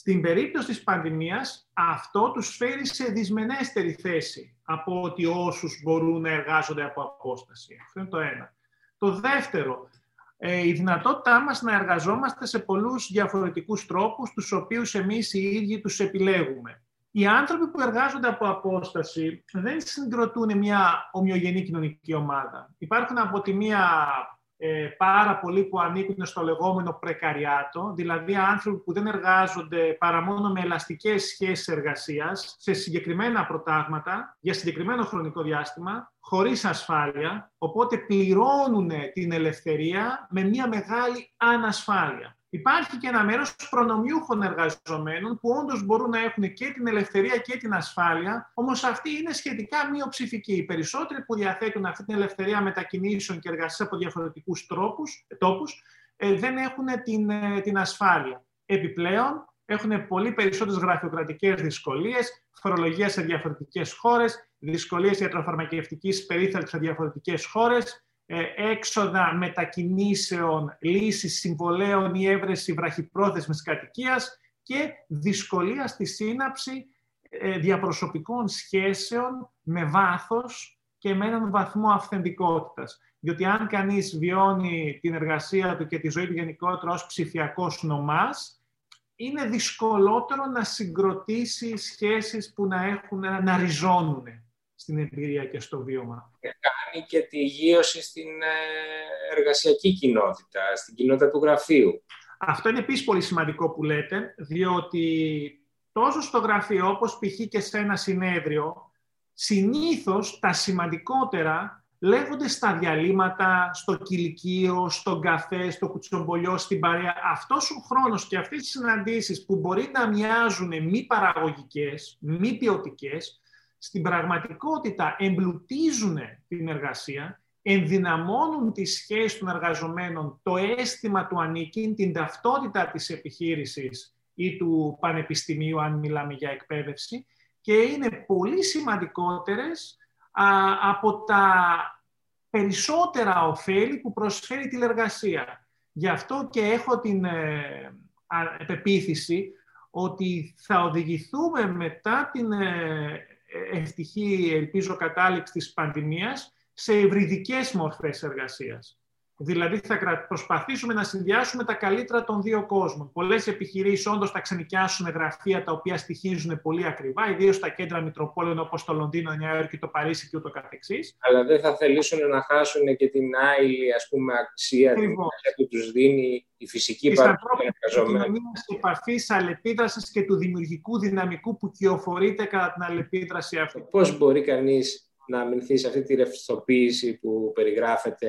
Στην περίπτωση της πανδημίας, αυτό τους φέρει σε δυσμενέστερη θέση από ότι όσους μπορούν να εργάζονται από απόσταση. Αυτό είναι το ένα. Το δεύτερο, ε, η δυνατότητά μας να εργαζόμαστε σε πολλούς διαφορετικούς τρόπους, τους οποίους εμείς οι ίδιοι τους επιλέγουμε. Οι άνθρωποι που εργάζονται από απόσταση δεν συγκροτούν μια ομοιογενή κοινωνική ομάδα. Υπάρχουν από τη μία ε, πάρα πολλοί που ανήκουν στο λεγόμενο πρεκαριάτο, δηλαδή άνθρωποι που δεν εργάζονται παρά μόνο με ελαστικές σχέσεις εργασίας, σε συγκεκριμένα προτάγματα, για συγκεκριμένο χρονικό διάστημα, χωρίς ασφάλεια, οπότε πληρώνουν την ελευθερία με μια μεγάλη ανασφάλεια. Υπάρχει και ένα μέρος προνομιούχων εργαζομένων που όντως μπορούν να έχουν και την ελευθερία και την ασφάλεια, όμως αυτή είναι σχετικά μειοψηφική. Οι περισσότεροι που διαθέτουν αυτή την ελευθερία μετακινήσεων και εργασίας από διαφορετικούς τόπους ε, δεν έχουν την, ε, την ασφάλεια. Επιπλέον, έχουν πολύ περισσότερες γραφειοκρατικές δυσκολίες, φορολογία σε διαφορετικές χώρες, δυσκολίες ιατροφαρμακευτικής περίθαλψης σε διαφορετικές χώρες, ε, έξοδα μετακινήσεων, λύσεις συμβολέων ή έβρεση βραχυπρόθεσμης κατοικίας και δυσκολία στη σύναψη ε, διαπροσωπικών σχέσεων με βάθος και με έναν βαθμό αυθεντικότητας. Διότι αν κανείς βιώνει την εργασία του και τη ζωή του γενικότερα ως ψηφιακός νομάς, είναι δυσκολότερο να συγκροτήσει σχέσεις που να, έχουν, να ριζώνουν στην εμπειρία και στο βίωμα. Κάνει και τη γύρωση στην ε, εργασιακή κοινότητα, στην κοινότητα του γραφείου. Αυτό είναι επίσης πολύ σημαντικό που λέτε, διότι τόσο στο γραφείο όπως π.χ. και σε ένα συνέδριο, συνήθως τα σημαντικότερα λέγονται στα διαλύματα, στο κηλικείο, στον καφέ, στο κουτσομπολιό, στην παρέα. Αυτός ο χρόνος και αυτές οι συναντήσεις που μπορεί να μοιάζουν μη παραγωγικές, μη ποιοτικές, στην πραγματικότητα εμπλουτίζουν την εργασία, ενδυναμώνουν τη σχέση των εργαζομένων, το αίσθημα του ανήκειν, την ταυτότητα της επιχείρησης ή του πανεπιστημίου, αν μιλάμε για εκπαίδευση, και είναι πολύ σημαντικότερες από τα περισσότερα ωφέλη που προσφέρει τη εργασία. Γι' αυτό και έχω την ε, πεποίθηση ότι θα οδηγηθούμε μετά την ε, ευτυχή, ελπίζω, κατάληξη της πανδημίας σε ευρυδικές μορφές εργασίας. Δηλαδή, θα προσπαθήσουμε να συνδυάσουμε τα καλύτερα των δύο κόσμων. Πολλές επιχειρήσεις όντως θα ξενικιάσουν γραφεία τα οποία στοιχίζουν πολύ ακριβά, ιδίως στα κέντρα Μητροπόλεων όπως το Λονδίνο, Νέα Υόρκη, το Παρίσι και ούτω καθεξής. Αλλά δεν θα θελήσουν να χάσουν και την άλλη ας πούμε, αξία που τους δίνει η φυσική παρουσία των εργαζομένων. Της επαφής αλληλεπίδρασης και του δημιουργικού δυναμικού που κυοφορείται κατά την αλληλεπίδραση αυτή. Πώς μπορεί κανείς να αμυνθεί σε αυτή τη ρευστοποίηση που περιγράφεται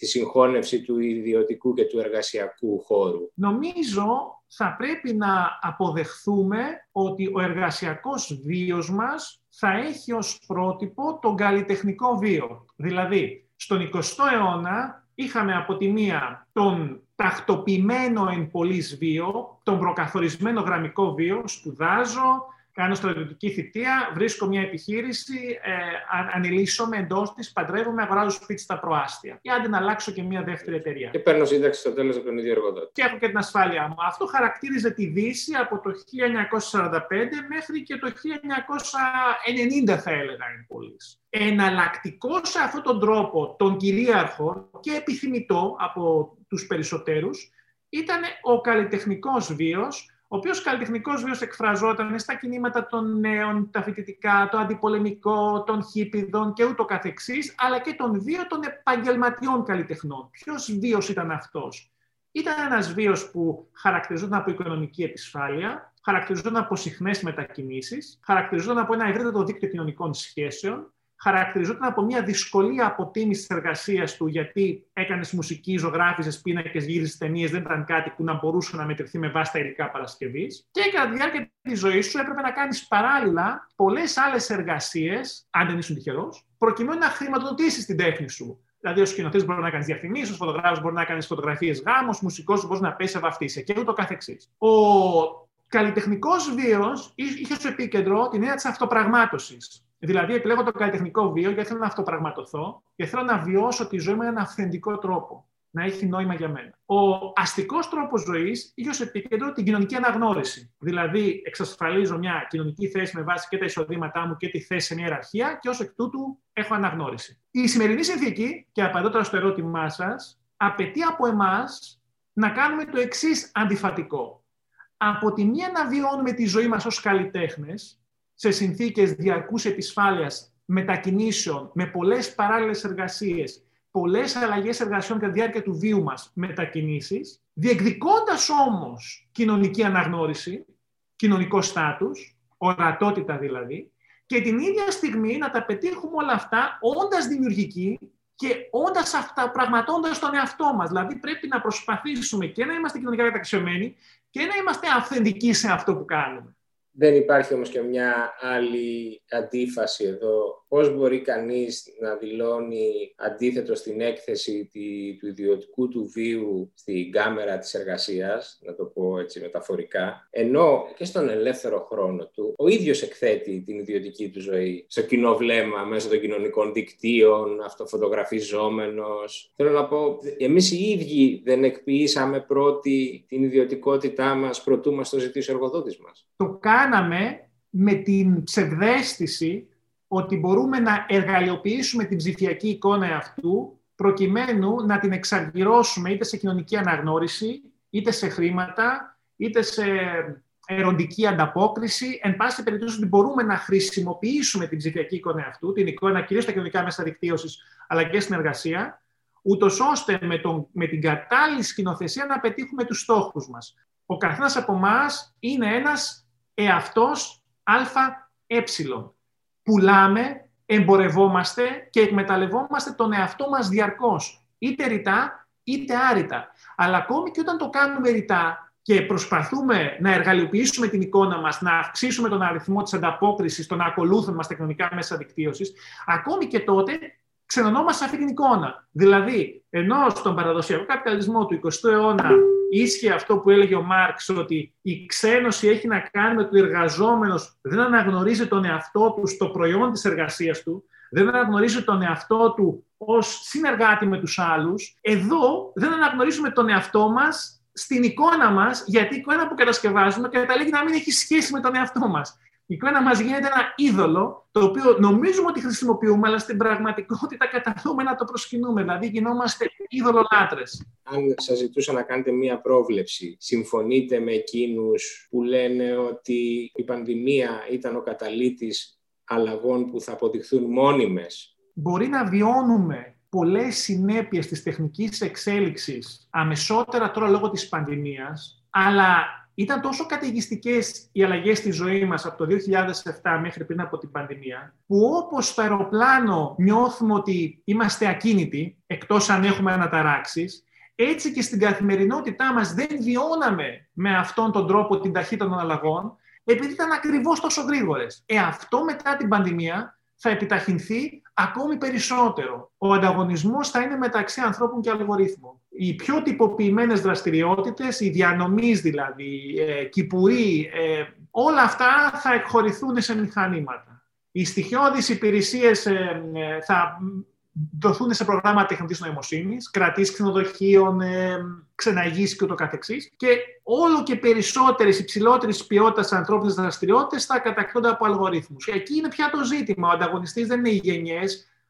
τη συγχώνευση του ιδιωτικού και του εργασιακού χώρου. Νομίζω θα πρέπει να αποδεχθούμε ότι ο εργασιακός βίος μας θα έχει ως πρότυπο τον καλλιτεχνικό βίο. Δηλαδή, στον 20ο αιώνα είχαμε από τη μία τον τακτοποιημένο εν πολλής βίο, τον προκαθορισμένο γραμμικό βίο, σπουδάζω, κάνω στρατιωτική θητεία, βρίσκω μια επιχείρηση, ε, ανηλύσσομαι εντός της, παντρεύομαι, αγοράζω σπίτι στα προάστια. Ή άντε να αλλάξω και μια δεύτερη εταιρεία. Και παίρνω σύνταξη στο τέλος από τον ίδιο εργοδότη. Και έχω και την ασφάλειά μου. Αυτό χαρακτήριζε τη Δύση από το 1945 μέχρι και το 1990, θα έλεγα, εν πολλής. Εναλλακτικό σε αυτόν τον τρόπο, τον κυρίαρχο και επιθυμητό από τους περισσότερους, ήταν ο καλλιτεχνικός βίος, ο οποίος καλλιτεχνικός βίος εκφραζόταν στα κινήματα των νέων, τα φοιτητικά, το αντιπολεμικό, των χίπιδων και ούτω καθεξής, αλλά και τον βίο των επαγγελματιών καλλιτεχνών. Ποιος βίος ήταν αυτός; Ήταν ένας βίος που χαρακτηριζόταν από οικονομική επισφάλεια, χαρακτηριζόταν από συχνές μετακινήσεις, χαρακτηριζόταν από ένα ευρύτερο δίκτυο κοινωνικών σχέσεων, χαρακτηριζόταν από μια δυσκολία αποτίμησης τη εργασίας του, γιατί έκανες μουσική, ζωγράφιζες πίνακες, γύριζε ταινίες, δεν ήταν κάτι που να μπορούσε να μετρηθεί με βάση τα υλικά Παρασκευής. Και κατά τη διάρκεια της ζωής σου έπρεπε να κάνεις παράλληλα πολλές άλλες εργασίες, αν δεν ήσουν τυχερός, προκειμένου να χρηματοδοτήσεις την τέχνη σου. Δηλαδή, ο σκηνοθέτης μπορεί να κάνεις διαφημίσεις, ο φωτογράφος μπορεί να κάνεις φωτογραφίες γάμου, μουσικός μπορείς να πέσεις σε βαφτίσια και ούτω καθεξής. Ο καλλιτεχνικός βίο είχε στο επίκεντρο την έννοια της αυτοπραγμάτωσης. Δηλαδή, επιλέγω το καλλιτεχνικό βίο γιατί θέλω να αυτοπραγματοθώ και θέλω να βιώσω τη ζωή με έναν αυθεντικό τρόπο. Να έχει νόημα για μένα. Ο αστικός τρόπος ζωής είχε ω επίκεντρο την κοινωνική αναγνώριση. Δηλαδή, εξασφαλίζω μια κοινωνική θέση με βάση και τα εισοδήματά μου και τη θέση σε μια ιεραρχία και ως εκ τούτου έχω αναγνώριση. Η σημερινή συνθήκη, και απαντώ τώρα στο ερώτημά σας, απαιτεί από εμάς να κάνουμε το εξής αντιφατικό. Από τη μία να βιώνουμε τη ζωή μας ως καλλιτέχνες, σε συνθήκες διαρκούς επισφάλειας, μετακινήσεων, με πολλές παράλληλες εργασίες, πολλές αλλαγές εργασιών κατά τη διάρκεια του βίου μας μετακινήσεις, διεκδικώντας όμως κοινωνική αναγνώριση, κοινωνικό στάτους, ορατότητα δηλαδή, και την ίδια στιγμή να τα πετύχουμε όλα αυτά όντας δημιουργικοί και όντας αυτά, πραγματώντας τον εαυτό μας. Δηλαδή, πρέπει να προσπαθήσουμε και να είμαστε κοινωνικά καταξιωμένοι και να είμαστε αυθεντικοί σε αυτό που κάνουμε. Δεν υπάρχει όμως και μια άλλη αντίφαση εδώ. Πώς μπορεί κανείς να δηλώνει αντίθετο στην έκθεση του ιδιωτικού του βίου στην κάμερα της εργασίας, να το πω έτσι μεταφορικά, ενώ και στον ελεύθερο χρόνο του ο ίδιος εκθέτει την ιδιωτική του ζωή στο κοινό βλέμμα, μέσω των κοινωνικών δικτύων, αυτοφωτογραφιζόμενος. Θέλω να πω, εμείς οι ίδιοι δεν εκποιήσαμε πρώτη την ιδιωτικότητά μας προτού μας το ζητήσει ο εργοδότης μας. Το κάναμε με την ψευδέστηση ότι μπορούμε να εργαλειοποιήσουμε την ψηφιακή εικόνα αυτού προκειμένου να την εξαργυρώσουμε είτε σε κοινωνική αναγνώριση, είτε σε χρήματα, είτε σε εροντική ανταπόκριση. Εν πάση περιπτώσει, ότι μπορούμε να χρησιμοποιήσουμε την ψηφιακή εικόνα αυτού, την εικόνα κυρίως στα κοινωνικά μέσα δικτύωσης, αλλά και στην εργασία, ούτως ώστε με, τον, με την κατάλληλη σκηνοθεσία να πετύχουμε τους στόχους μας. Ο καθένας από εμάς είναι ένας εαυτός ΑΕ. Πουλάμε, εμπορευόμαστε και εκμεταλλευόμαστε τον εαυτό μας διαρκώς, είτε ρητά είτε άρρητα. Αλλά ακόμη και όταν το κάνουμε ρητά και προσπαθούμε να εργαλειοποιήσουμε την εικόνα μας, να αυξήσουμε τον αριθμό της ανταπόκρισης, των ακολούθων μας τεχνολογικά μέσα δικτύωσης, ακόμη και τότε ξενωνόμαστε αυτή την εικόνα. Δηλαδή, ενώ στον παραδοσιακό καπιταλισμό του 20ου αιώνα ίσχυε αυτό που έλεγε ο Μάρξ, ότι η ξένωση έχει να κάνει με ότι ο εργαζόμενος δεν αναγνωρίζει τον εαυτό του στο προϊόν της εργασίας του, δεν αναγνωρίζει τον εαυτό του ως συνεργάτη με τους άλλους. Εδώ δεν αναγνωρίζουμε τον εαυτό μας στην εικόνα μας, γιατί η εικόνα που κατασκευάζουμε καταλήγει να μην έχει σχέση με τον εαυτό μας η εικόνα μας γίνεται ένα είδωλο, το οποίο νομίζουμε ότι χρησιμοποιούμε, αλλά στην πραγματικότητα καταλούμε να το προσκυνούμε. Δηλαδή, γινόμαστε είδωλο λάτρες. Αν σας ζητούσα να κάνετε μία πρόβλεψη, συμφωνείτε με εκείνους που λένε ότι η πανδημία ήταν ο καταλήτης αλλαγών που θα αποδειχθούν μόνιμες; Μπορεί να βιώνουμε πολλές συνέπειες της τεχνικής εξέλιξης αμεσότερα τώρα λόγω της πανδημίας, αλλά ήταν τόσο καταιγιστικές οι αλλαγές στη ζωή μας από το 2007 μέχρι πριν από την πανδημία, που όπως στο αεροπλάνο νιώθουμε ότι είμαστε ακίνητοι, εκτός αν έχουμε αναταράξεις, έτσι και στην καθημερινότητά μας δεν βιώναμε με αυτόν τον τρόπο την ταχύτητα των αλλαγών, επειδή ήταν ακριβώς τόσο γρήγορες. Ε, αυτό μετά την πανδημία θα επιταχυνθεί ακόμη περισσότερο. Ο ανταγωνισμός θα είναι μεταξύ ανθρώπων και αλγορίθμων. Οι πιο τυποποιημένες δραστηριότητες, οι διανομής δηλαδή, ε, κυπουροί, ε, όλα αυτά θα εκχωρηθούν σε μηχανήματα. Οι στοιχειώδεις υπηρεσίες ε, ε, θα δοθούν σε προγράμματα τεχνητής νοημοσύνης, κρατήσει ξενοδοχείων, ε, ξεναγήσει και ούτω καθεξής. Και όλο και περισσότερε υψηλότερης ποιότητας ανθρώπινες δραστηριότητες θα κατακτώνται από αλγορίθμους. Και εκεί είναι πια το ζήτημα. Ο ανταγωνιστής δεν είναι οι γενιέ,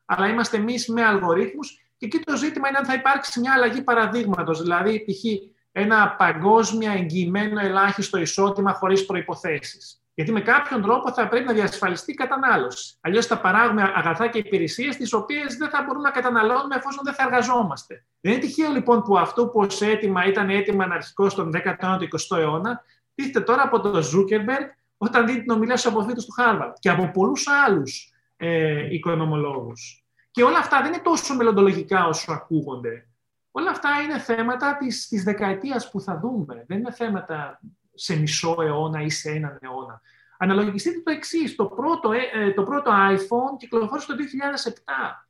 αλλά είμαστε εμείς με αλγορίθμους. Και εκεί το ζήτημα είναι αν θα υπάρξει μια αλλαγή παραδείγματος. Δηλαδή, π.χ. ένα παγκόσμια εγγυημένο ελάχιστο εισόδημα χωρίς προποθέσει. Γιατί με κάποιον τρόπο θα πρέπει να διασφαλιστεί η κατανάλωση. Αλλιώς θα παράγουμε αγαθά και υπηρεσίες, τις οποίες δεν θα μπορούμε να καταναλώνουμε εφόσον δεν θα εργαζόμαστε. Δεν είναι τυχαίο λοιπόν που αυτό που ως αίτημα ήταν έτοιμα αναρχικός στον 19ο 20ο αιώνα, τίθεται τώρα από τον Ζούκερμπεργκ όταν δει στην ομιλία στους αποφοίτους του Χάρβαρντ και από πολλούς άλλους ε, οικονομολόγους. Και όλα αυτά δεν είναι τόσο μελλοντολογικά όσο ακούγονται. Όλα αυτά είναι θέματα της, της δεκαετίας που θα δούμε. Δεν είναι θέματα σε μισό αιώνα ή σε έναν αιώνα. Αναλογιστείτε το εξής. Το, πρώτο, ε, ε, το πρώτο iPhone κυκλοφόρησε το 2007.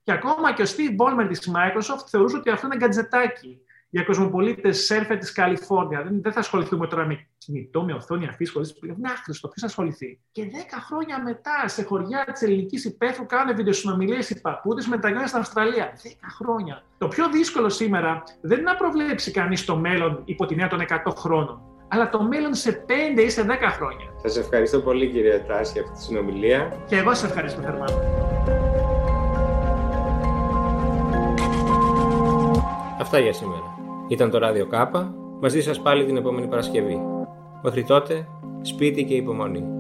Και ακόμα και ο Steve Ballmer της Microsoft θεωρούσε ότι αυτό είναι γκατζετάκι για κοσμοπολίτες σέρφερ της Καλιφόρνια. Δεν, δεν θα ασχοληθούμε τώρα με κινητό, με οθόνη αφής, Είναι άχρηστο. Ποιος θα ασχοληθεί; Και δέκα χρόνια μετά, σε χωριά της ελληνικής υπαίθρου, κάνουν βιντεοσυνομιλίες οι παππούδες μεταγνώριζαν στην Αυστραλία. Δέκα χρόνια. Το πιο δύσκολο σήμερα δεν είναι να προβλέψει κανείς το μέλλον υπό την έννοια των 100 χρόνων αλλά το μέλλον σε 5 ή σε 10 χρόνια. Σας ευχαριστώ πολύ κύριε Τάση για αυτή τη συνομιλία. Και εγώ σας ευχαριστώ θερμά. Αυτά για σήμερα. Ήταν το Ράδιο Κάπα. Μαζί σας πάλι την επόμενη Παρασκευή. Μέχρι τότε, σπίτι και υπομονή.